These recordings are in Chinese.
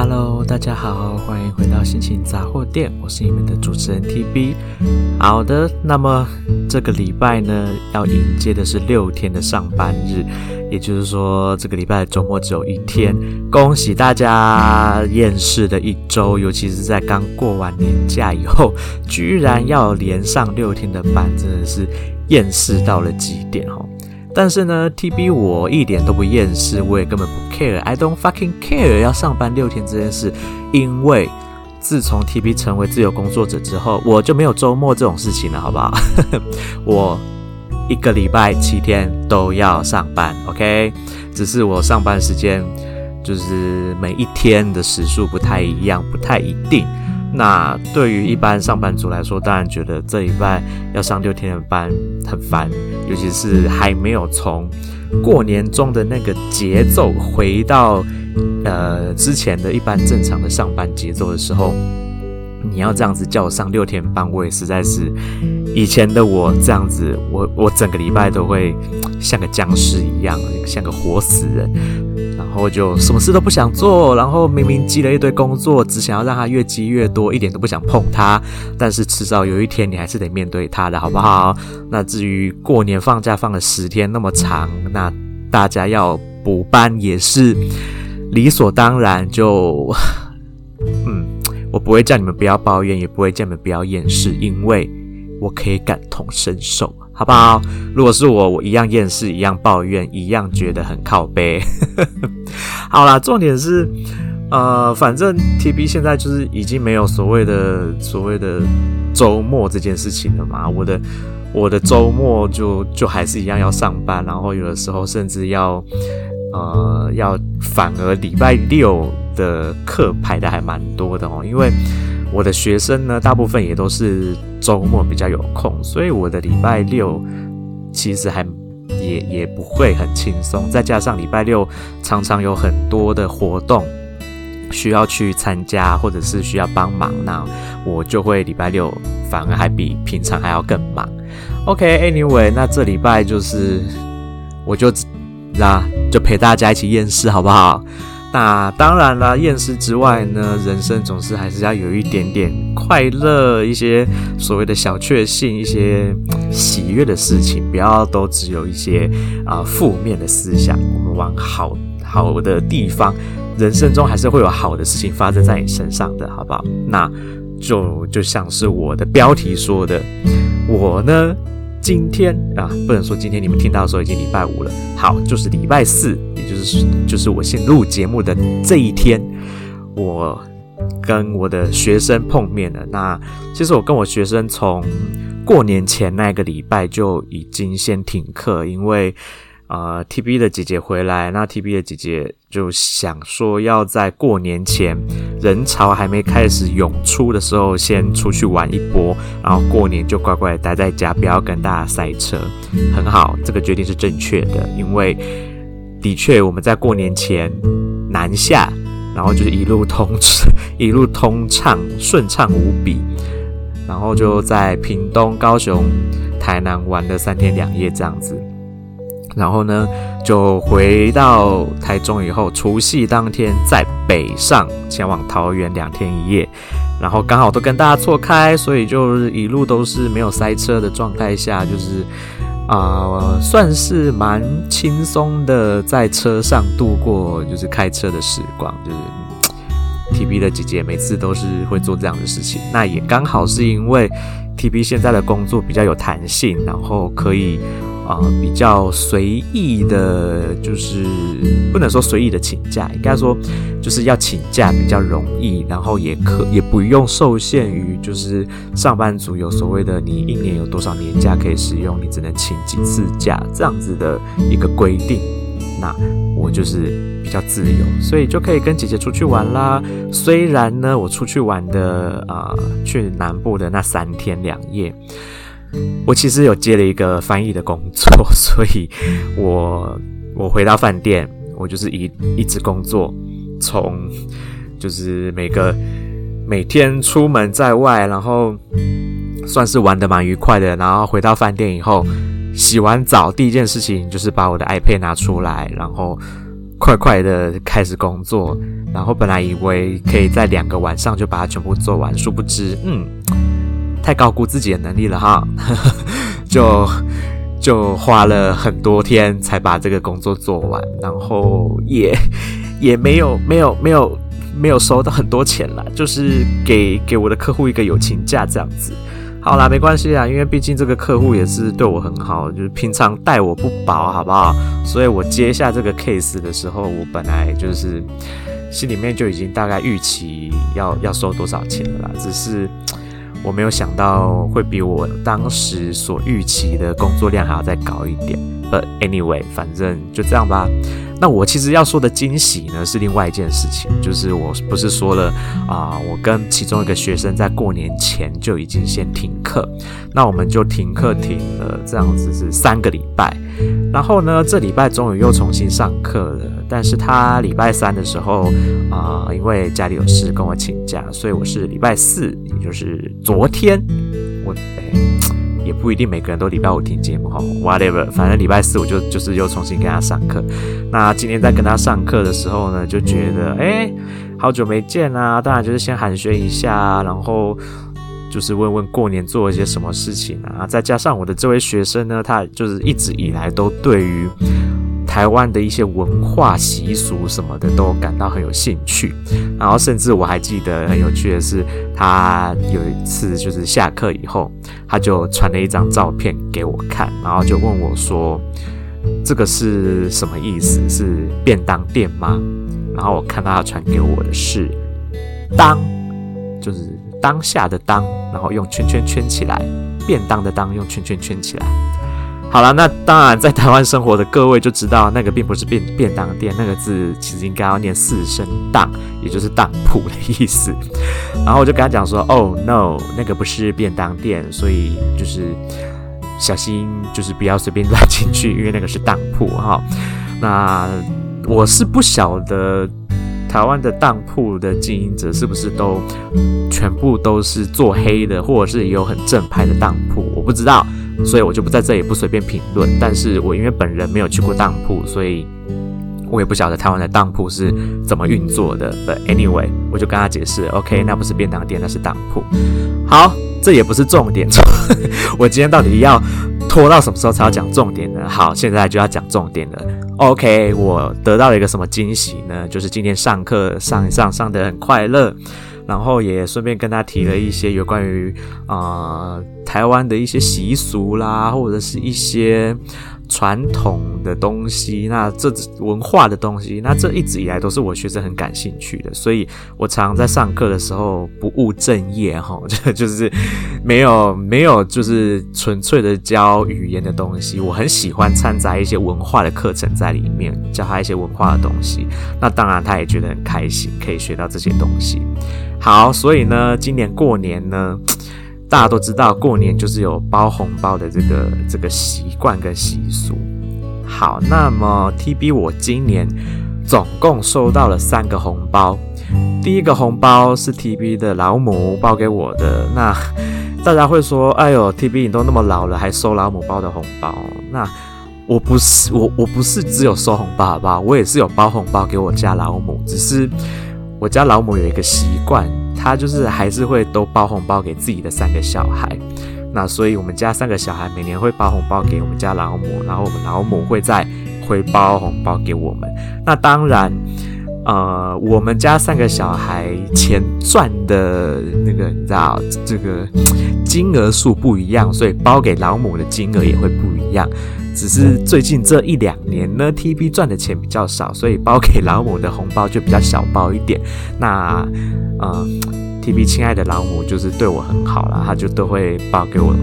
Hello，大家好，欢迎回到心情杂货店，我是你们的主持人 TB。好的，那么这个礼拜呢，要迎接的是六天的上班日，也就是说，这个礼拜的周末只有一天。恭喜大家厌世的一周，尤其是在刚过完年假以后，居然要连上六天的班，真的是厌世到了极点哦。但是呢，TB 我一点都不厌世，我也根本不 care，I don't fucking care 要上班六天这件事，因为自从 TB 成为自由工作者之后，我就没有周末这种事情了，好不好？我一个礼拜七天都要上班，OK？只是我上班时间就是每一天的时数不太一样，不太一定。那对于一般上班族来说，当然觉得这礼拜要上六天的班很烦，尤其是还没有从过年中的那个节奏回到呃之前的一般正常的上班节奏的时候，你要这样子叫我上六天班，我也实在是以前的我这样子，我我整个礼拜都会像个僵尸一样，像个活死人。我就什么事都不想做，然后明明积了一堆工作，只想要让它越积越多，一点都不想碰它。但是迟早有一天，你还是得面对它的，好不好？那至于过年放假放了十天那么长，那大家要补班也是理所当然。就嗯，我不会叫你们不要抱怨，也不会叫你们不要掩饰，因为我可以感同身受。好不好？如果是我，我一样厌世，一样抱怨，一样觉得很靠背。好啦，重点是，呃，反正 TB 现在就是已经没有所谓的所谓的周末这件事情了嘛。我的我的周末就就还是一样要上班，然后有的时候甚至要呃要反而礼拜六的课排的还蛮多的哦，因为。我的学生呢，大部分也都是周末比较有空，所以我的礼拜六其实还也也不会很轻松。再加上礼拜六常常有很多的活动需要去参加，或者是需要帮忙，那我就会礼拜六反而还比平常还要更忙。OK，Anyway，那这礼拜就是我就那就陪大家一起验尸，好不好？那当然了，厌世之外呢，人生总是还是要有一点点快乐，一些所谓的小确幸，一些喜悦的事情，不要都只有一些啊、负面的思想。我们往好好的地方，人生中还是会有好的事情发生在你身上的，好不好？那就就像是我的标题说的，我呢。今天啊，不能说今天你们听到的时候已经礼拜五了。好，就是礼拜四，也就是就是我先录节目的这一天，我跟我的学生碰面了。那其实我跟我学生从过年前那个礼拜就已经先停课，因为。呃，TB 的姐姐回来，那 TB 的姐姐就想说要在过年前人潮还没开始涌出的时候，先出去玩一波，然后过年就乖乖待在家，不要跟大家塞车。很好，这个决定是正确的，因为的确我们在过年前南下，然后就是一路通 一路通畅，顺畅无比，然后就在屏东、高雄、台南玩了三天两夜这样子。然后呢，就回到台中以后，除夕当天再北上前往桃园两天一夜，然后刚好都跟大家错开，所以就是一路都是没有塞车的状态下，就是啊、算是蛮轻松的在车上度过，就是开车的时光。就是 TB 的姐姐每次都是会做这样的事情，那也刚好是因为 TB 现在的工作比较有弹性，然后可以。啊、比较随意的，就是不能说随意的请假，应该说就是要请假比较容易，然后也可也不用受限于就是上班族有所谓的你一年有多少年假可以使用，你只能请几次假这样子的一个规定。那我就是比较自由，所以就可以跟姐姐出去玩啦。虽然呢，我出去玩的啊、去南部的那三天两夜。我其实有接了一个翻译的工作，所以我我回到饭店，我就是一一直工作，从就是每个每天出门在外，然后算是玩得蛮愉快的，然后回到饭店以后，洗完澡第一件事情就是把我的 iPad 拿出来，然后快快的开始工作，然后本来以为可以在两个晚上就把它全部做完，殊不知，嗯，太高估自己的能力了哈，就就花了很多天才把这个工作做完，然后也也没有没有没有没有收到很多钱啦，就是给给我的客户一个友情价这样子。好啦，没关系啊，因为毕竟这个客户也是对我很好，就是平常待我不薄，好不好？所以我接下这个 case 的时候，我本来就是心里面就已经大概预期要要收多少钱了啦，只是我没有想到会比我当时所预期的工作量还要再高一点。But anyway，反正就这样吧。那我其实要说的惊喜呢，是另外一件事情，就是我不是说了啊、我跟其中一个学生在过年前就已经先停课，那我们就停课停了这样子是三个礼拜，然后呢，这礼拜终于又重新上课了，但是他礼拜三的时候啊、因为家里有事跟我请假，所以我是礼拜四，也就是昨天，我哎。也不一定每个人都礼拜五听节目哈，whatever，反正礼拜四我就就是又重新跟他上课。那今天在跟他上课的时候呢，就觉得哎，好久没见啊，当然就是先寒暄一下，然后就是问问过年做了些什么事情啊。再加上我的这位学生呢，他就是一直以来都对于。台湾的一些文化习俗什么的都感到很有兴趣，然后甚至我还记得很有趣的是，他有一次就是下课以后，他就传了一张照片给我看，然后就问我说：“这个是什么意思？是便当店吗？”然后我看到他传给我的是“当”，就是当下的“当”，然后用圈圈圈起来，便当的“当”用圈圈圈起来。好了，那当然，在台湾生活的各位就知道，那个并不是便便当店，那个字其实应该要念四声当，也就是当铺的意思。然后我就跟他讲说：“Oh no，那个不是便当店，所以就是小心，就是不要随便乱进去，因为那个是当铺哈。”那我是不晓得台湾的当铺的经营者是不是都全部都是做黑的，或者是有很正派的当铺，我不知道。所以我就不在这里不随便评论，但是我因为本人没有去过当铺，所以我也不晓得台湾的当铺是怎么运作的。But anyway，我就跟他解释，OK，那不是便当店，那是当铺。好，这也不是重点。我今天到底要拖到什么时候才要讲重点呢？好，现在就要讲重点了。OK，我得到了一个什么惊喜呢？就是今天上课上一上上得很快乐。然后也顺便跟他提了一些有关于啊、呃、台湾的一些习俗啦，或者是一些传统的东西，那这文化的东西，那这一直以来都是我学生很感兴趣的，所以我常在上课的时候不务正业哈，就 就是没有没有就是纯粹的教语言的东西，我很喜欢掺杂一些文化的课程在里面，教他一些文化的东西，那当然他也觉得很开心，可以学到这些东西。好，所以呢，今年过年呢，大家都知道，过年就是有包红包的这个这个习惯跟习俗。好，那么 TB 我今年总共收到了三个红包。第一个红包是 TB 的老母包给我的。那大家会说，哎呦，TB 你都那么老了，还收老母包的红包？那我不是，我我不是只有收红包，好不好？我也是有包红包给我家老母，只是。我家老母有一个习惯，他就是还是会都包红包给自己的三个小孩。那所以我们家三个小孩每年会包红包给我们家老母，然后我们老母会再回包红包给我们。那当然，呃，我们家三个小孩钱赚的那个你知道这个金额数不一样，所以包给老母的金额也会不一样。只是最近这一两年呢，TB 赚的钱比较少，所以包给老母的红包就比较小包一点。那，呃，TB 亲爱的老母就是对我很好啦，他就都会包给我，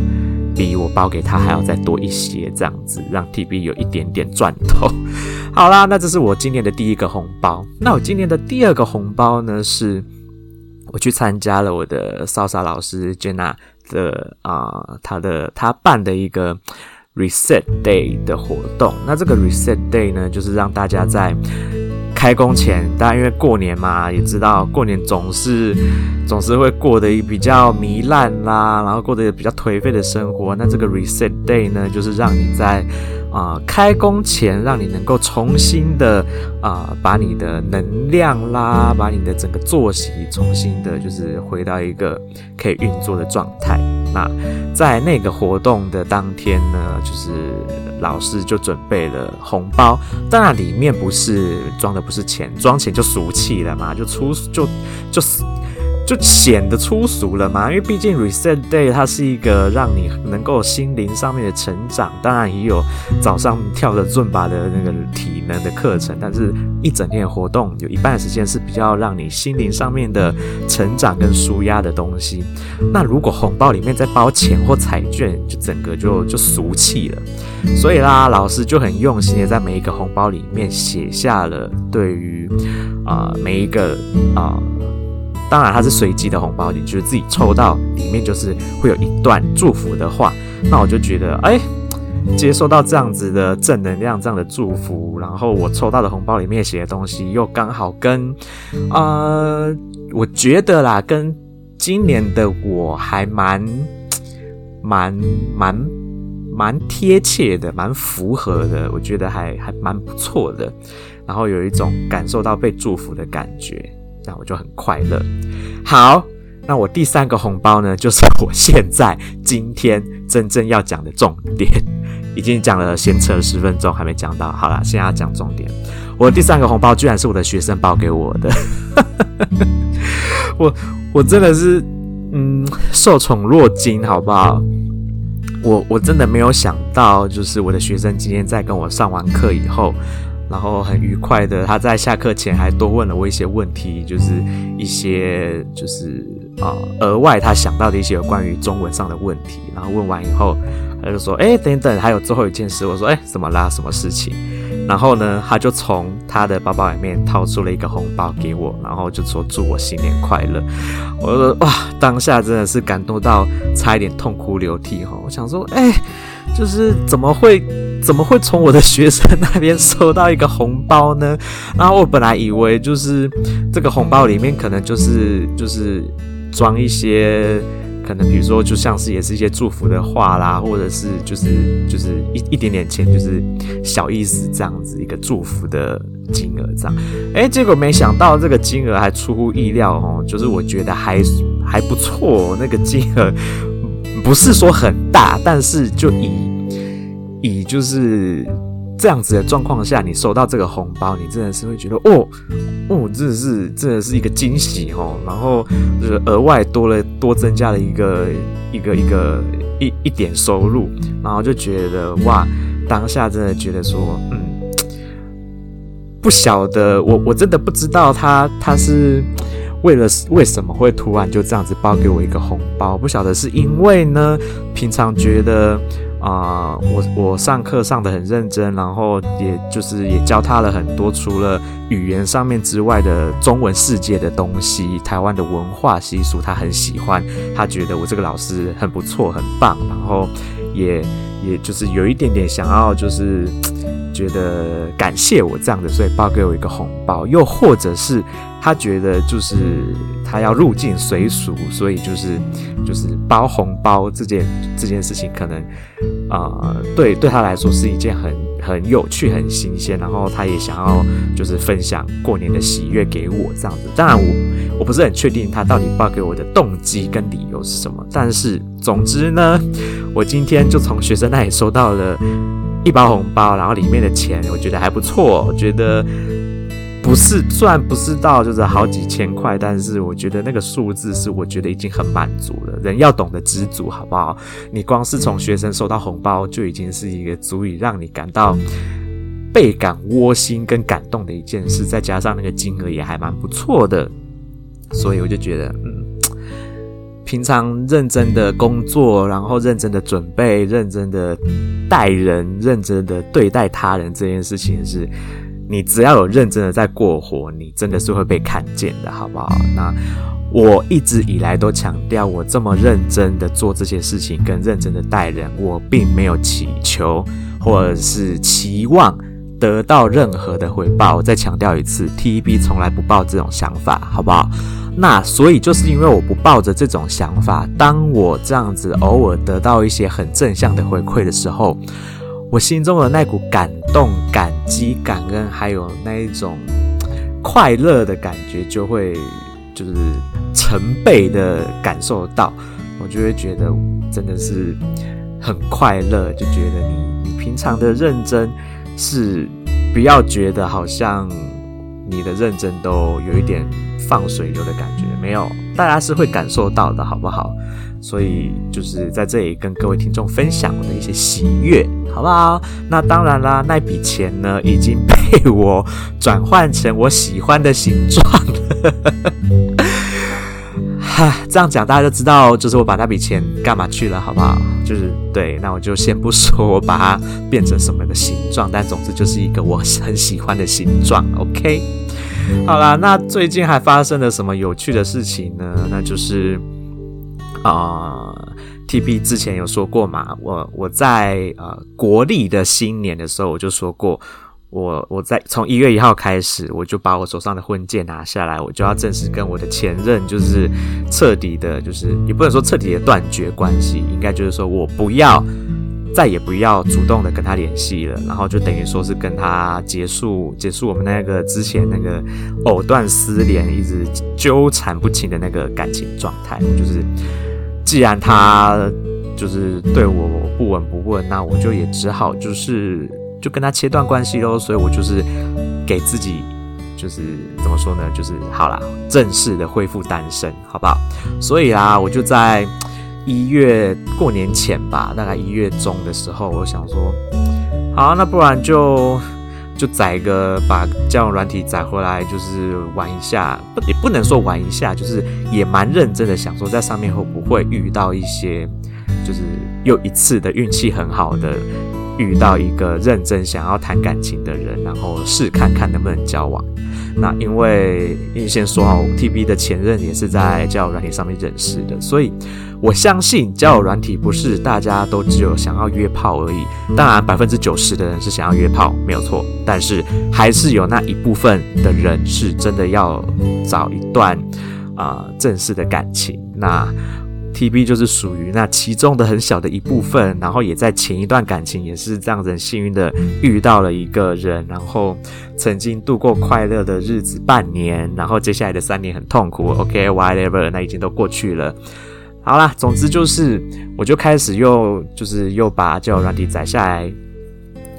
比我包给他还要再多一些，这样子让 TB 有一点点赚头。好啦，那这是我今年的第一个红包。那我今年的第二个红包呢，是我去参加了我的 Salsa 老师 Jenna 的啊，他的他办的一个。Reset Day 的活动，那这个 Reset Day 呢，就是让大家在开工前，大家因为过年嘛，也知道过年总是总是会过得比较糜烂啦，然后过得比较颓废的生活。那这个 reset day 呢，就是让你在啊、开工前，让你能够重新的啊、把你的能量啦，把你的整个作息重新的，就是回到一个可以运作的状态。那在那个活动的当天呢，就是老师就准备了红包，当然里面不是装的不是钱，装钱就俗气了嘛，就出就就是。就显得粗俗了嘛，因为毕竟 Reset Day 它是一个让你能够心灵上面的成长，当然也有早上跳的尊巴的那个体能的课程，但是一整天的活动有一半的时间是比较让你心灵上面的成长跟舒压的东西。那如果红包里面再包钱或彩券，就整个就就俗气了。所以啦，老师就很用心的在每一个红包里面写下了对于啊、每一个啊。当然，它是随机的红包，你就是自己抽到里面就是会有一段祝福的话，那我就觉得，哎，接收到这样子的正能量，这样的祝福，然后我抽到的红包里面写的东西又刚好跟，呃，我觉得啦，跟今年的我还蛮蛮蛮蛮贴切的，蛮符合的，我觉得还还蛮不错的，然后有一种感受到被祝福的感觉。那我就很快乐。好，那我第三个红包呢，就是我现在今天真正要讲的重点，已经讲了闲扯十分钟，还没讲到。好啦，现在要讲重点。我第三个红包居然是我的学生包给我的，我我真的是嗯受宠若惊，好不好？我我真的没有想到，就是我的学生今天在跟我上完课以后。然后很愉快的，他在下课前还多问了我一些问题，就是一些就是啊额外他想到的一些有关于中文上的问题。然后问完以后，他就说：“哎，等等，还有最后一件事。”我说：“哎，怎么啦？什么事情？”然后呢，他就从他的包包里面掏出了一个红包给我，然后就说：“祝我新年快乐。”我说：“哇，当下真的是感动到差一点痛哭流涕哈！”我想说：“哎。”就是怎么会怎么会从我的学生那边收到一个红包呢？然后我本来以为就是这个红包里面可能就是就是装一些可能比如说就像是也是一些祝福的话啦，或者是就是就是一一点点钱就是小意思这样子一个祝福的金额这样。诶，结果没想到这个金额还出乎意料哦，就是我觉得还还不错，那个金额。不是说很大，但是就以以就是这样子的状况下，你收到这个红包，你真的是会觉得哦哦，真的是真的是一个惊喜哦，然后就是额外多了多增加了一个一个一个一一点收入，然后就觉得哇，当下真的觉得说嗯，不晓得我我真的不知道他他是。为了为什么会突然就这样子包给我一个红包？不晓得是因为呢，平常觉得啊、我我上课上得很认真，然后也就是也教他了很多除了语言上面之外的中文世界的东西，台湾的文化习俗他很喜欢，他觉得我这个老师很不错，很棒，然后也也就是有一点点想要就是。觉得感谢我这样的，所以包给我一个红包，又或者是他觉得就是他要入境随俗，所以就是就是包红包这件这件事情，可能啊、对对他来说是一件很很有趣、很新鲜，然后他也想要就是分享过年的喜悦给我这样子。当然我我不是很确定他到底包给我的动机跟理由是什么，但是总之呢，我今天就从学生那里收到了。一包红包，然后里面的钱我觉得还不错，我觉得不是，虽然不是到就是好几千块，但是我觉得那个数字是我觉得已经很满足了。人要懂得知足，好不好？你光是从学生收到红包就已经是一个足以让你感到倍感窝心跟感动的一件事，再加上那个金额也还蛮不错的，所以我就觉得，嗯。平常认真的工作，然后认真的准备，认真的待人，认真的对待他人，这件事情是，你只要有认真的在过活，你真的是会被看见的，好不好？那我一直以来都强调，我这么认真的做这些事情，跟认真的待人，我并没有祈求或者是期望。得到任何的回报。我再强调一次，TB 从来不抱这种想法，好不好？那所以就是因为我不抱着这种想法，当我这样子偶尔得到一些很正向的回馈的时候，我心中的那股感动、感激、感恩，还有那一种快乐的感觉，就会就是成倍的感受到，我就会觉得真的是很快乐，就觉得你你平常的认真是不要觉得好像你的认真都有一点放水流的感觉，没有，大家是会感受到的，好不好？所以就是在这里跟各位听众分享我的一些喜悦，好不好？那当然啦，那笔钱呢已经被我转换成我喜欢的形状了。哈，这样讲大家就知道，就是我把那笔钱干嘛去了，好不好？就是对，那我就先不说我把它变成什么的形状，但总之就是一个我很喜欢的形状。OK，好啦，那最近还发生了什么有趣的事情呢？那就是。啊、，TB 之前有说过嘛，我我在呃国历的新年的时候，我就说过，我我在从一月一号开始，我就把我手上的婚戒拿下来，我就要正式跟我的前任就是彻底的，就是也不能说彻底的断绝关系，应该就是说我不要再也不要主动的跟他联系了，然后就等于说是跟他结束结束我们那个之前那个藕断丝连、一直纠缠不清的那个感情状态，就是。既然他就是对我不闻不问，那我就也只好就是就跟他切断关系喽。所以我就是给自己就是怎么说呢？就是好啦，正式的恢复单身，好不好？所以啊，我就在一月过年前吧，大概一月中的时候，我想说，好，那不然就。就载个把交友软体载回来，就是玩一下，不也不能说玩一下，就是也蛮认真的想说，在上面会不会遇到一些，就是又一次的运气很好的遇到一个认真想要谈感情的人，然后试看看能不能交往。那因为因为先说好，TB 的前任也是在交友软体上面认识的，所以我相信交友软体不是大家都只有想要约炮而已。当然，百分之九十的人是想要约炮，没有错，但是还是有那一部分的人是真的要找一段啊、正式的感情。那 TB 就是属于那其中的很小的一部分，然后也在前一段感情也是这样子很幸运的遇到了一个人，然后曾经度过快乐的日子半年，然后接下来的三年很痛苦。OK，whatever，那已经都过去了。好啦，总之就是我就开始又就是又把交友软体载下来，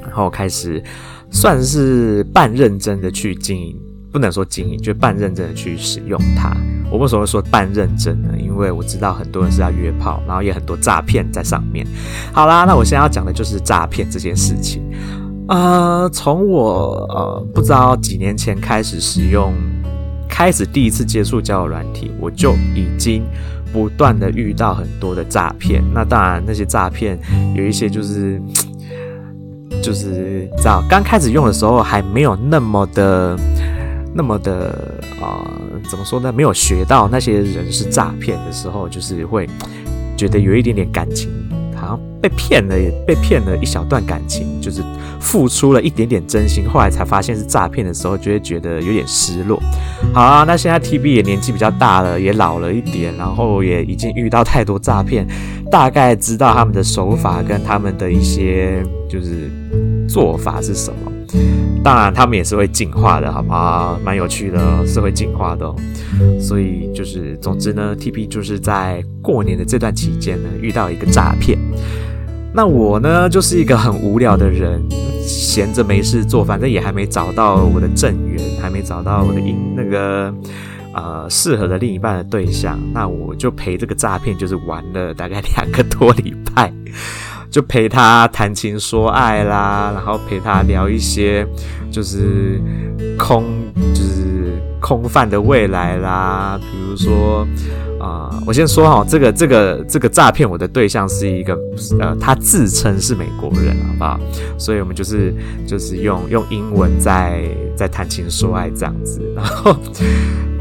然后开始算是半认真的去经营。不能说经营，就半认真的去使用它。我为什么说半认真呢？因为我知道很多人是要约炮，然后也很多诈骗在上面。好啦，那我现在要讲的就是诈骗这件事情。呃，从我呃不知道几年前开始使用，开始第一次接触交友软体，我就已经不断的遇到很多的诈骗。那当然，那些诈骗有一些就是就是知道刚开始用的时候还没有那么的。那么的啊、怎么说呢？没有学到那些人是诈骗的时候，就是会觉得有一点点感情，好像被骗了，被骗了一小段感情，就是付出了一点点真心，后来才发现是诈骗的时候，就会觉得有点失落。好啊，那现在 TB 也年纪比较大了，也老了一点，然后也已经遇到太多诈骗，大概知道他们的手法跟他们的一些就是做法是什么。当然，他们也是会进化的，好吗？蛮有趣的，是会进化的哦。所以就是，总之呢，TP 就是在过年的这段期间呢，遇到一个诈骗。那我呢，就是一个很无聊的人，闲着没事做，反正也还没找到我的正缘，还没找到我的因那个呃适合的另一半的对象，那我就陪这个诈骗，就是玩了大概两个多礼拜。就陪他谈情说爱啦，然后陪他聊一些就是空就是空泛的未来啦，比如说啊、我先说哈，这个这个这个诈骗我的对象是一个呃，他自称是美国人，好不好？所以我们就是就是用用英文在在谈情说爱这样子，然后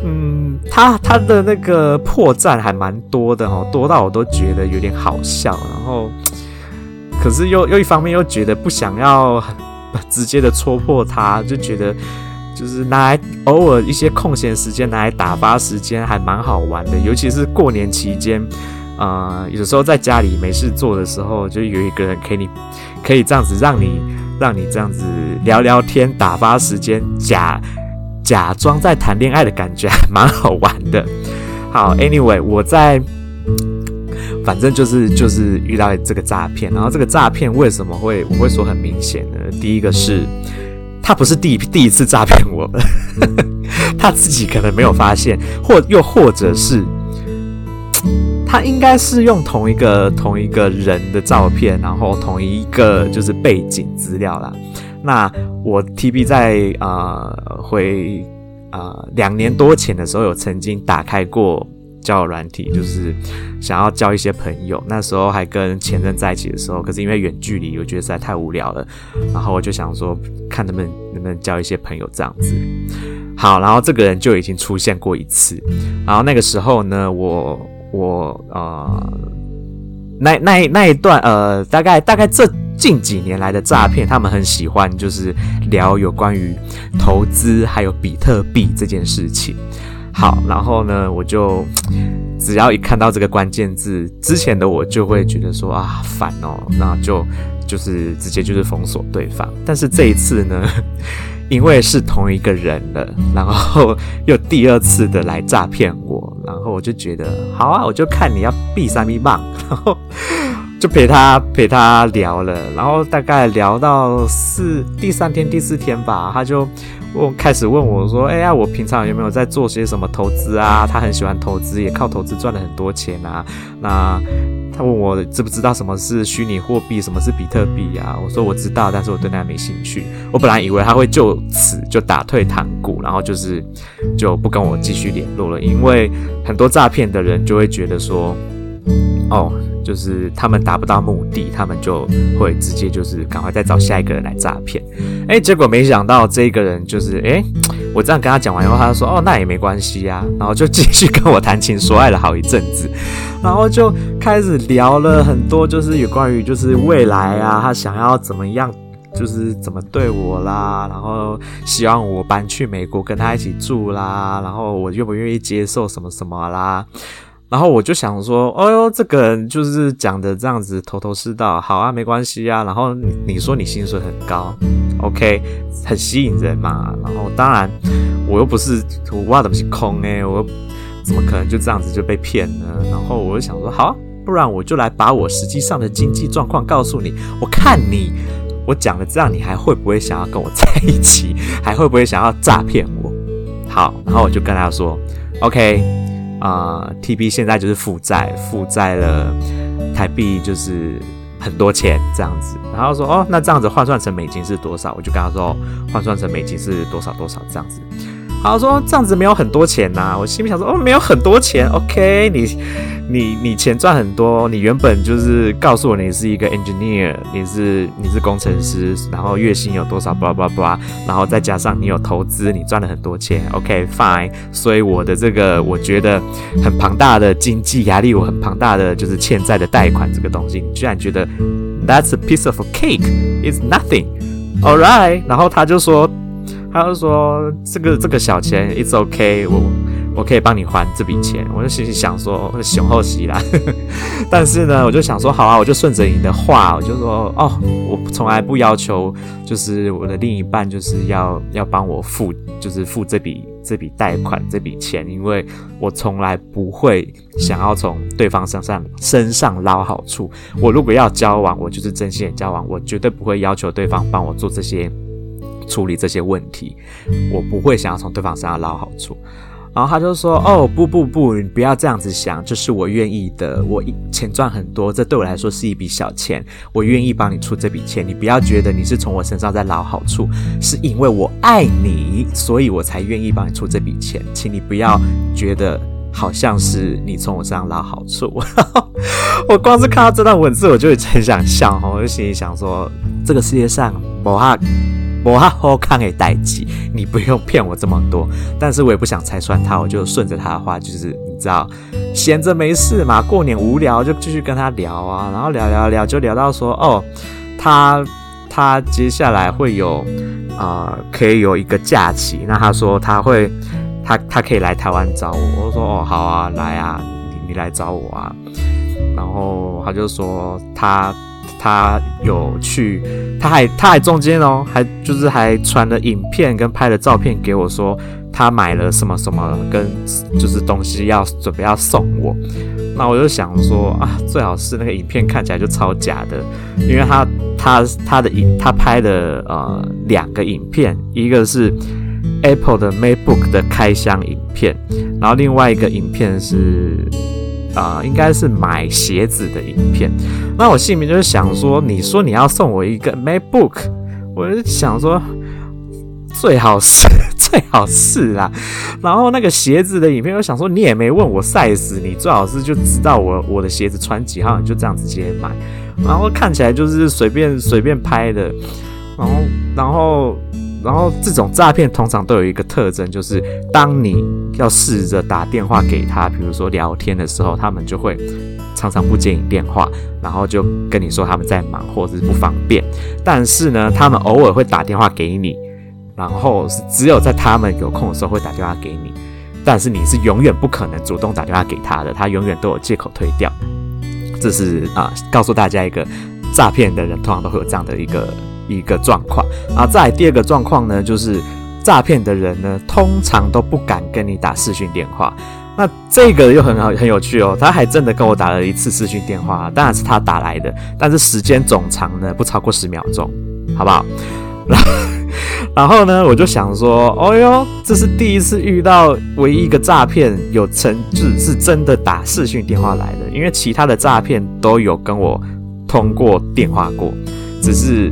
嗯，他他的那个破绽还蛮多的哦，多到我都觉得有点好笑，然后。可是又又一方面又觉得不想要 直接的戳破他，就觉得就是拿来偶尔一些空闲时间拿来打发时间，还蛮好玩的。尤其是过年期间，呃，有时候在家里没事做的时候，就有一个人给你，可以这样子让你让你这样子聊聊天，打发时间，假假装在谈恋爱的感觉，还蛮好玩的。好，Anyway，我在。反正就是就是遇到这个诈骗，然后这个诈骗为什么会我会说很明显呢？第一个是他不是第一第一次诈骗我们，他自己可能没有发现，或又或者是他应该是用同一个同一个人的照片，然后同一个就是背景资料啦。那我 TB 在啊、呃、回啊、呃、两年多前的时候有曾经打开过。交友软体就是想要交一些朋友，那时候还跟前任在一起的时候，可是因为远距离，我觉得实在太无聊了，然后我就想说，看能不能能不能交一些朋友这样子。好，然后这个人就已经出现过一次，然后那个时候呢，我我呃，那那那一段呃，大概大概这近几年来的诈骗，他们很喜欢就是聊有关于投资还有比特币这件事情。好，然后呢，我就 只要一看到这个关键字，之前的我就会觉得说啊烦哦，那就就是直接就是封锁对方。但是这一次呢，因为是同一个人了，然后又第二次的来诈骗我，然后我就觉得好啊，我就看你要闭三闭棒，然后就陪他陪他聊了，然后大概聊到四第三天第四天吧，他就。问开始问我说：“哎呀，我平常有没有在做些什么投资啊？他很喜欢投资，也靠投资赚了很多钱啊。那他问我知不知道什么是虚拟货币，什么是比特币啊？我说我知道，但是我对那没兴趣。我本来以为他会就此就打退堂鼓，然后就是就不跟我继续联络了，因为很多诈骗的人就会觉得说，哦。”就是他们达不到目的，他们就会直接就是赶快再找下一个人来诈骗。哎，结果没想到这个人就是哎，我这样跟他讲完以后，他就说哦，那也没关系呀，然后就继续跟我谈情说爱了好一阵子，然后就开始聊了很多，就是有关于就是未来啊，他想要怎么样，就是怎么对我啦，然后希望我搬去美国跟他一起住啦，然后我愿不愿意接受什么什么啦。然后我就想说，哦哟，这个人就是讲的这样子头头是道，好啊，没关系啊。然后你你说你薪水很高，OK，很吸引人嘛。然后当然我又不是我挖的不是空诶，我怎么可能就这样子就被骗呢？然后我就想说，好，啊不然我就来把我实际上的经济状况告诉你，我看你我讲了这样，你还会不会想要跟我在一起？还会不会想要诈骗我？好，然后我就跟他说，OK。啊、，TB 现在就是负债，负债了台币就是很多钱这样子，然后说哦，那这样子换算成美金是多少？我就跟他说，换算成美金是多少多少这样子。他说这样子没有很多钱呐、我心里想说哦，没有很多钱，OK，你你你钱赚很多，你原本就是告诉我你是一个 engineer，你是你是工程师，然后月薪有多少，blah blah blah，然后再加上你有投资，你赚了很多钱，OK，fine，所以我的这个我觉得很庞大的经济压力，我很庞大的就是欠债的贷款这个东西，你居然觉得 that's a piece of cake，it's nothing，all right，然后他就说。他就说：“这个这个小钱，it's OK，我我可以帮你还这笔钱。”我就心里想说：“雄厚喜啦。”但是呢，我就想说：“好啊，我就顺着你的话，我就说哦，我从来不要求，就是我的另一半就是要要帮我付，就是付这笔这笔贷款这笔钱，因为我从来不会想要从对方身上身上捞好处。我如果要交往，我就是真心的交往，我绝对不会要求对方帮我做这些。”处理这些问题，我不会想要从对方身上捞好处。然后他就说：“哦，不不不，你不要这样子想，这是我愿意的。我钱赚很多，这对我来说是一笔小钱，我愿意帮你出这笔钱。你不要觉得你是从我身上在捞好处，是因为我爱你，所以我才愿意帮你出这笔钱。请你不要觉得好像是你从我身上捞好处。”我光是看到这段文字，我就很想笑哈，我就心里想说：这个世界上，某哈。我好看给代志，你不用骗我这么多。但是我也不想拆穿他，我就顺着他的话，就是你知道，闲着没事嘛，过年无聊就继续跟他聊啊，然后聊聊聊，就聊到说，哦，他他接下来会有啊、可以有一个假期。那他说他会，他他可以来台湾找我。我说哦，好啊，来啊，你你来找我啊。然后他就说他他有去，他还他还中间哦，还就是还传了影片跟拍了照片给我说。他买了什么什么跟就是东西要准备要送我，那我就想说啊，最好是那个影片看起来就超假的，因为他他他的影他拍的呃两个影片，一个是 Apple 的 MacBook 的开箱影片，然后另外一个影片是啊、应该是买鞋子的影片，那我心里面就是想说，你说你要送我一个 MacBook，我就想说最好是。最好是啦，然后那个鞋子的影片，我想说你也没问我 size，你最好是就知道我我的鞋子穿几号，你就这样直接买，然后看起来就是随便随便拍的，然后然后然后这种诈骗通常都有一个特征，就是当你要试着打电话给他，比如说聊天的时候，他们就会常常不接你电话，然后就跟你说他们在忙或者是不方便，但是呢，他们偶尔会打电话给你。然后是只有在他们有空的时候会打电话给你，但是你是永远不可能主动打电话给他的，他永远都有借口推掉。这是啊，告诉大家一个诈骗的人通常都会有这样的一个一个状况。然后再来第二个状况呢，就是诈骗的人呢通常都不敢跟你打视讯电话。那这个又很好很有趣哦，他还真的跟我打了一次视讯电话，当然是他打来的，但是时间总长呢不超过十秒钟，好不好？然后。然后呢，我就想说，哦哟，这是第一次遇到唯一一个诈骗有成，就是真的打视讯电话来的。因为其他的诈骗都有跟我通过电话过，只是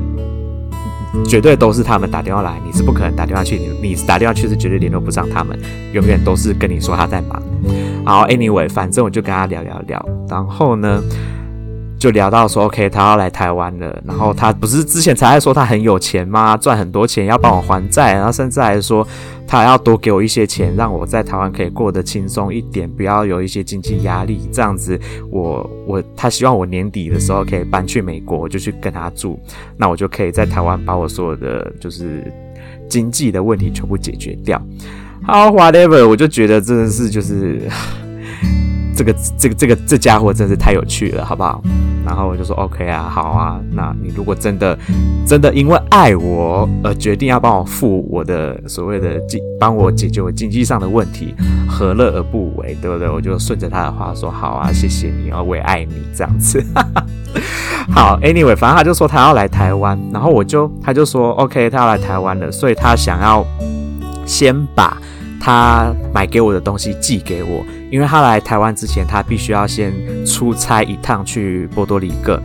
绝对都是他们打电话来，你是不可能打电话去，你你打电话去是绝对联络不上他们，永远都是跟你说他在忙。好，anyway，反正我就跟他聊聊聊，然后呢。就聊到说，OK，他要来台湾了。然后他不是之前才在说他很有钱吗？赚很多钱要帮我还债，然后甚至还说他还要多给我一些钱，让我在台湾可以过得轻松一点，不要有一些经济压力。这样子我，我我他希望我年底的时候可以搬去美国，我就去跟他住，那我就可以在台湾把我所有的就是经济的问题全部解决掉。好，whatever，我就觉得真的是就是。这个这个这个这家伙真是太有趣了，好不好？然后我就说 OK 啊，好啊。那你如果真的真的因为爱我而决定要帮我付我的所谓的经，帮我解决我经济上的问题，何乐而不为？对不对？我就顺着他的话说，好啊，谢谢你，我也爱你这样子。好，Anyway，反正他就说他要来台湾，然后我就他就说 OK，他要来台湾了，所以他想要先把。他买给我的东西寄给我，因为他来台湾之前，他必须要先出差一趟去波多黎各，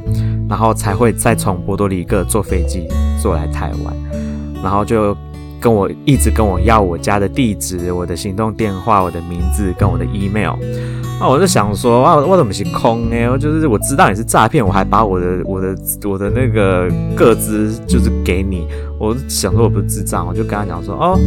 然后才会再从波多黎各坐飞机坐来台湾，然后就跟我一直跟我要我家的地址、我的行动电话、我的名字跟我的 email。那我就想说，啊，我怎么是空呢？我就是我知道你是诈骗，我还把我的我的我的那个个资就是给你。我想说我不是智障，我就跟他讲说，哦。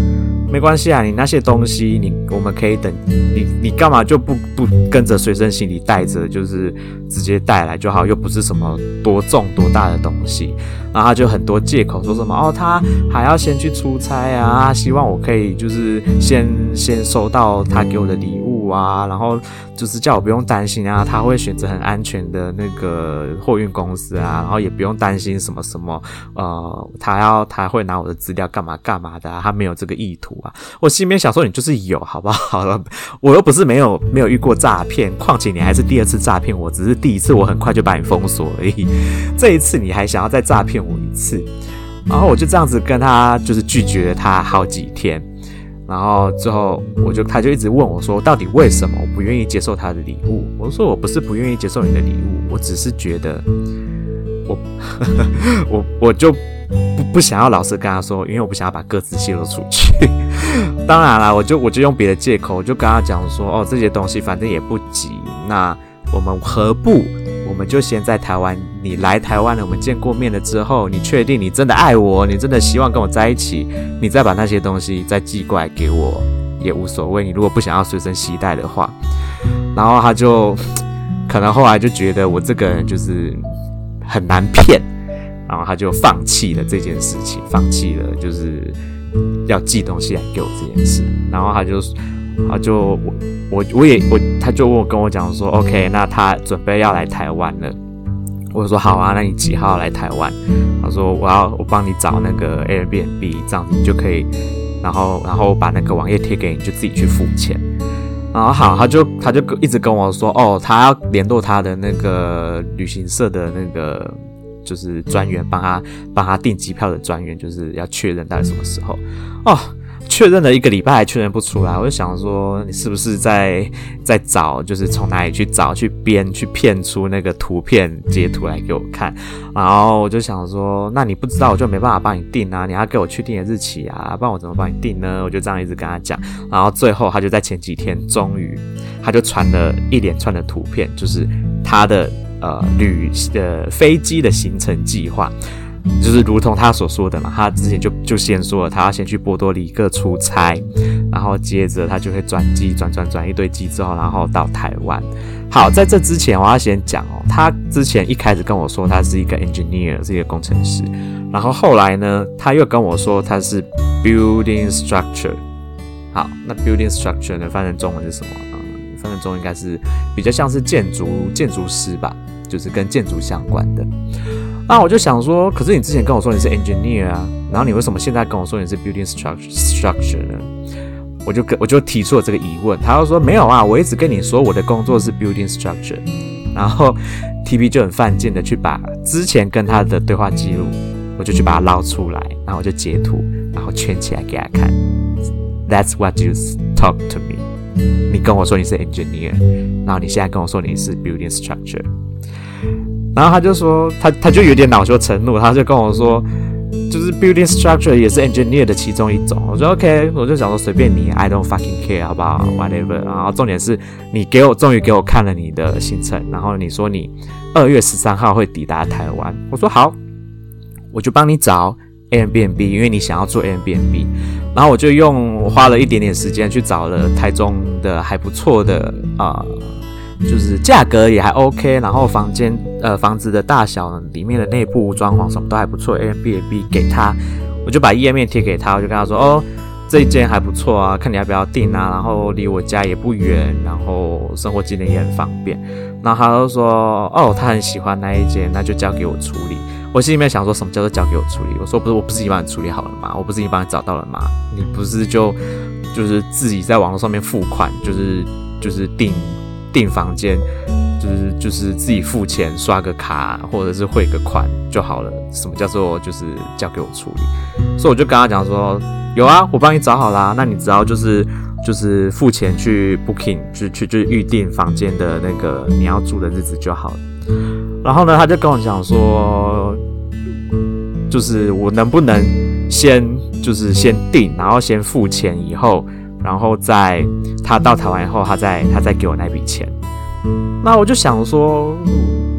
没关系啊，你那些东西你我们可以等你，你干嘛就不不跟着随身行李带着，就是直接带来就好，又不是什么多重多大的东西。然后他就很多借口说什么哦，他还要先去出差啊，希望我可以就是先先收到他给我的礼物啊，然后就是叫我不用担心啊，他会选择很安全的那个货运公司啊，然后也不用担心什么什么呃，他要他会拿我的资料干嘛干嘛的啊，他没有这个意图啊。我心里面想说，你就是有，好不好？我又不是没有没有遇过诈骗，况且你还是第二次诈骗我，只是第一次我很快就把你封锁而已，这一次你还想要再诈骗我一次，然后我就这样子跟他就是拒绝了他好几天，然后之后我就他就一直问我说，到底为什么我不愿意接受他的礼物？我说我不是不愿意接受你的礼物，我只是觉得我 我我就。不不想要老实跟他说，因为我不想要把个资泄露出去。当然啦，我就我就用别的借口，我就跟他讲说，哦，这些东西反正也不急，那我们何不，我们就先在台湾，你来台湾了，我们见过面了之后，你确定你真的爱我，你真的希望跟我在一起，你再把那些东西再寄过来给我也无所谓。你如果不想要随身携带的话，然后他就可能后来就觉得我这个人就是很难骗。然后他就放弃了这件事情，放弃了就是要寄东西来给我这件事。然后他就他就我我我也我他就问我跟我讲说，OK，那他准备要来台湾了。我说好啊，那你几号来台湾？他说我要我帮你找那个 Airbnb，这样子你就可以，然后然后我把那个网页贴给你，就自己去付钱。然后好，他就他就一直跟我说，哦，他要联络他的那个旅行社的那个就是专员，帮他帮他订机票的专员，就是要确认到底什么时候哦。确认了一个礼拜还确认不出来，我就想说你是不是在在找，就是从哪里去找去编去骗出那个图片截图来给我看，然后我就想说，那你不知道我就没办法帮你订啊，你要给我确定的日期啊，不然我怎么帮你订呢？我就这样一直跟他讲，然后最后他就在前几天终于他就传了一连串的图片，就是他的呃旅的飞机的行程计划。就是如同他所说的嘛，他之前就就先说了，他要先去波多黎各出差，然后接着他就会转机，转转转一堆机之后，然后到台湾。好，在这之前我要先讲哦，他之前一开始跟我说他是一个 engineer，是一个工程师，然后后来呢，他又跟我说他是 building structure。好，那 building structure 呢，翻成中文是什么？嗯，翻成中文应该是比较像是建筑建筑师吧，就是跟建筑相关的。那我就想说，可是你之前跟我说你是 engineer 啊，然后你为什么现在跟我说你是 building structure structure 呢？我就跟我就提出了这个疑问，他就说没有啊，我一直跟你说我的工作是 building structure，然后 TB 就很犯贱的去把之前跟他的对话记录，我就去把它捞出来，然后我就截图，然后圈起来给他看。That's what you talk to me。你跟我说你是 engineer，然后你现在跟我说你是 building structure。然后他就说，他他就有点恼羞成怒，他就跟我说，就是 building structure 也是 engineer 的其中一种。我说 OK，我就想说随便你，I don't fucking care，好不好？Whatever。然后重点是你给我终于给我看了你的行程，然后你说你二月十三号会抵达台湾。我说好，我就帮你找 Airbnb，因为你想要做 Airbnb。然后我就用花了一点点时间去找了台中的还不错的啊。呃就是价格也还 OK，然后房间呃房子的大小里面的内部装潢什么都还不错，Airbnb 给他，我就把页面贴给他，我就跟他说哦，这一间还不错啊，看你要不要订啊，然后离我家也不远，然后生活机能也很方便，然后他就说哦，他很喜欢那一间，那就交给我处理。我心里面想说什么叫做交给我处理？我说不是，我不是已经帮你处理好了吗？我不是已经帮你找到了吗？你不是就就是自己在网络上面付款，就是就是订。订房间就是就是自己付钱刷个卡或者是汇个款就好了。什么叫做就是交给我处理？所以我就跟他讲说，有啊，我帮你找好啦。那你只要就是就是付钱去 booking 去去去预订房间的那个你要住的日子就好了。然后呢，他就跟我讲说，就是我能不能先就是先订，然后先付钱以后。然后在他到台湾以后，他再他再给我那笔钱，那我就想说，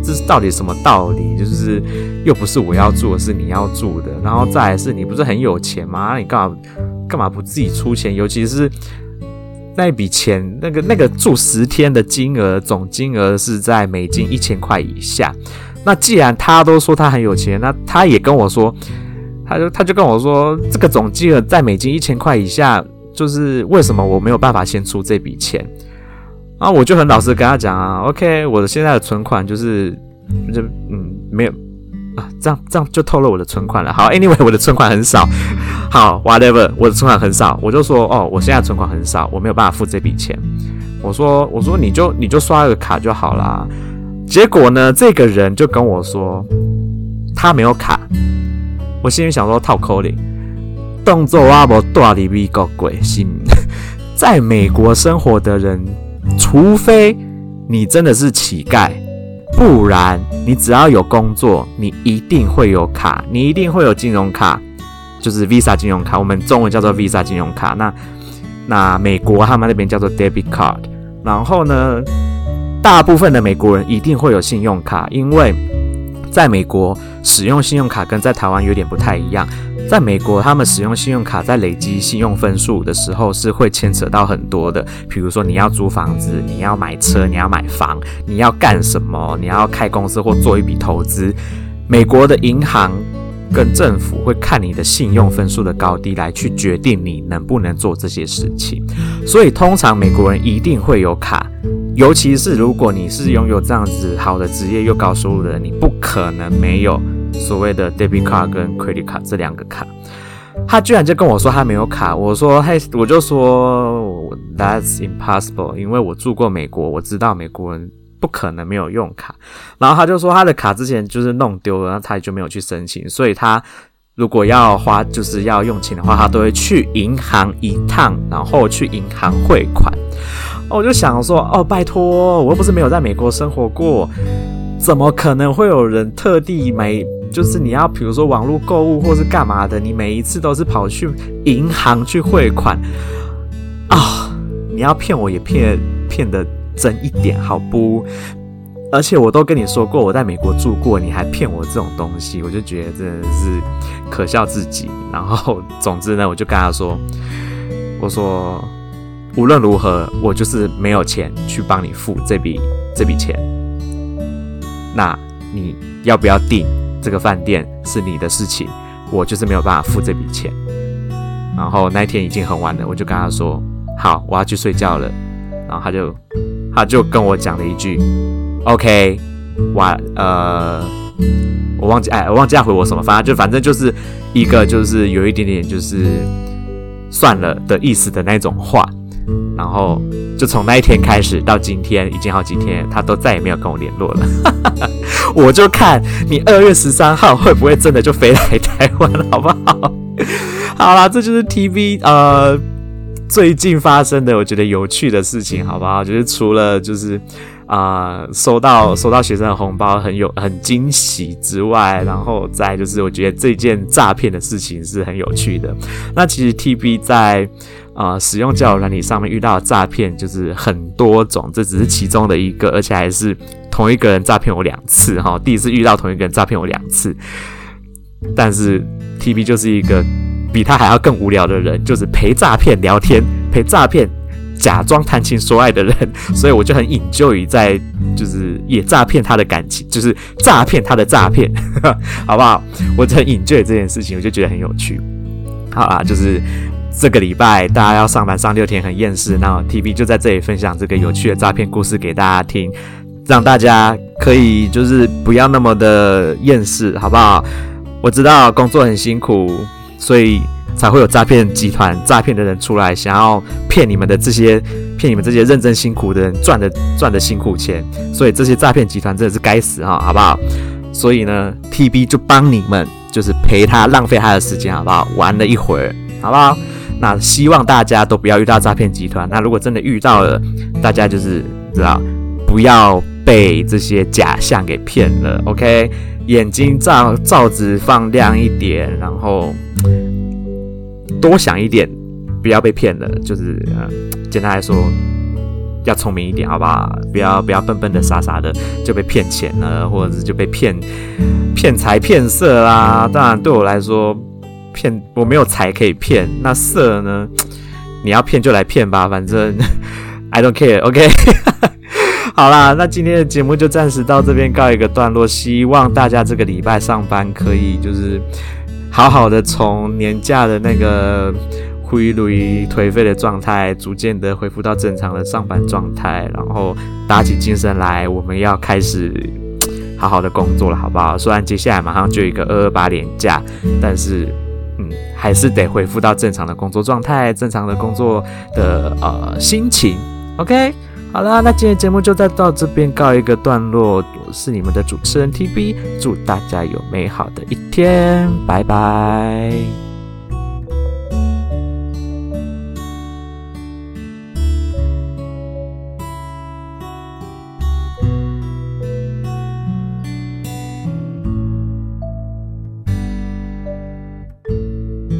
这是到底什么道理？就是又不是我要住的，是你要住的。然后再来是你不是很有钱吗？那你干嘛干嘛不自己出钱？尤其是那一笔钱，那个那个住十天的金额总金额是在美金一千块以下。那既然他都说他很有钱，那他也跟我说，他就他就跟我说，这个总金额在美金一千块以下。就是为什么我没有办法先出这笔钱？啊，我就很老实跟他讲啊，OK，我的现在的存款就是就嗯没有啊，这样这样就透露我的存款了。好，Anyway，我的存款很少。好，Whatever，我的存款很少，我就说哦，我现在存款很少，我没有办法付这笔钱。我说我说你就你就刷个卡就好啦。结果呢，这个人就跟我说他没有卡。我心里想说套口令。动作啊，不大的美国鬼心，在美国生活的人，除非你真的是乞丐，不然你只要有工作，你一定会有卡，你一定会有金融卡，就是 Visa 金融卡，我们中文叫做 Visa 金融卡。那那美国他们那边叫做 Debit Card。然后呢，大部分的美国人一定会有信用卡，因为在美国使用信用卡跟在台湾有点不太一样。在美国，他们使用信用卡在累积信用分数的时候，是会牵扯到很多的。比如说，你要租房子，你要买车，你要买房，你要干什么？你要开公司或做一笔投资。美国的银行跟政府会看你的信用分数的高低来去决定你能不能做这些事情，所以通常美国人一定会有卡，尤其是如果你是拥有这样子好的职业又高收入的人，你不可能没有所谓的 debit card 跟 credit card 这两个卡。他居然就跟我说他没有卡，我说嘿，我就说 That's impossible，因为我住过美国，我知道美国人。不可能没有用卡，然后他就说他的卡之前就是弄丢了，然后他也就没有去申请，所以他如果要花就是要用钱的话，他都会去银行一趟，然后去银行汇款。我就想说，哦，拜托，我又不是没有在美国生活过，怎么可能会有人特地买？就是你要比如说网络购物或是干嘛的，你每一次都是跑去银行去汇款啊？你要骗我也骗骗的。真一点好不？而且我都跟你说过，我在美国住过，你还骗我这种东西，我就觉得真的是可笑至极。然后，总之呢，我就跟他说：“我说无论如何，我就是没有钱去帮你付这笔这笔钱。那你要不要订这个饭店是你的事情，我就是没有办法付这笔钱。”然后那一天已经很晚了，我就跟他说：“好，我要去睡觉了。”然后他就。他就跟我讲了一句：“OK，我呃，我忘记哎，我忘记要回我什么，反正就反正就是一个就是有一点点就是算了的意思的那种话。然后就从那一天开始到今天，已经好几天，他都再也没有跟我联络了。我就看你二月十三号会不会真的就飞来台湾，好不好？好啦，这就是 TV 呃。”最近发生的我觉得有趣的事情，好不好？就是除了就是啊、收到收到学生的红包很有很惊喜之外，然后再就是我觉得这件诈骗的事情是很有趣的。那其实 TB 在啊、使用交友软体上面遇到的诈骗就是很多种，这只是其中的一个，而且还是同一个人诈骗我两次哈。第一次遇到同一个人诈骗我两次，但是 TB 就是一个。比他还要更无聊的人，就是陪诈骗聊天、陪诈骗假装谈情说爱的人，所以我就很引咎于在就是也诈骗他的感情，就是诈骗他的诈骗，好不好？我就很 enjoy 这件事情，我就觉得很有趣。好啦，就是这个礼拜大家要上班上六天很厌世，那 TB 就在这里分享这个有趣的诈骗故事给大家听，让大家可以就是不要那么的厌世，好不好？我知道工作很辛苦。所以才会有诈骗集团、诈骗的人出来，想要骗你们的这些、骗你们这些认真辛苦的人赚的赚的辛苦钱。所以这些诈骗集团真的是该死哈，好不好？所以呢，TB 就帮你们，就是陪他浪费他的时间，好不好？玩了一会儿，好不好？那希望大家都不要遇到诈骗集团。那如果真的遇到了，大家就是知道不要被这些假象给骗了。OK，眼睛罩罩子放亮一点，然后。多想一点，不要被骗了。就是，呃，简单来说，要聪明一点，好不好？不要不要笨笨的、傻傻的就被骗钱了，或者是就被骗骗财骗色啦。当然，对我来说，骗我没有财可以骗，那色呢？你要骗就来骗吧，反正 I don't care。OK，好啦，那今天的节目就暂时到这边告一个段落。希望大家这个礼拜上班可以就是。好好的从年假的那个灰颓颓废的状态，逐渐的恢复到正常的上班状态，然后打起精神来，我们要开始 好好的工作了，好不好？虽然接下来马上就一个二二八连假，但是嗯，还是得恢复到正常的工作状态，正常的工作的呃心情。OK。好啦，那今天节目就再到这边告一个段落。我是你们的主持人 TB，祝大家有美好的一天，拜拜。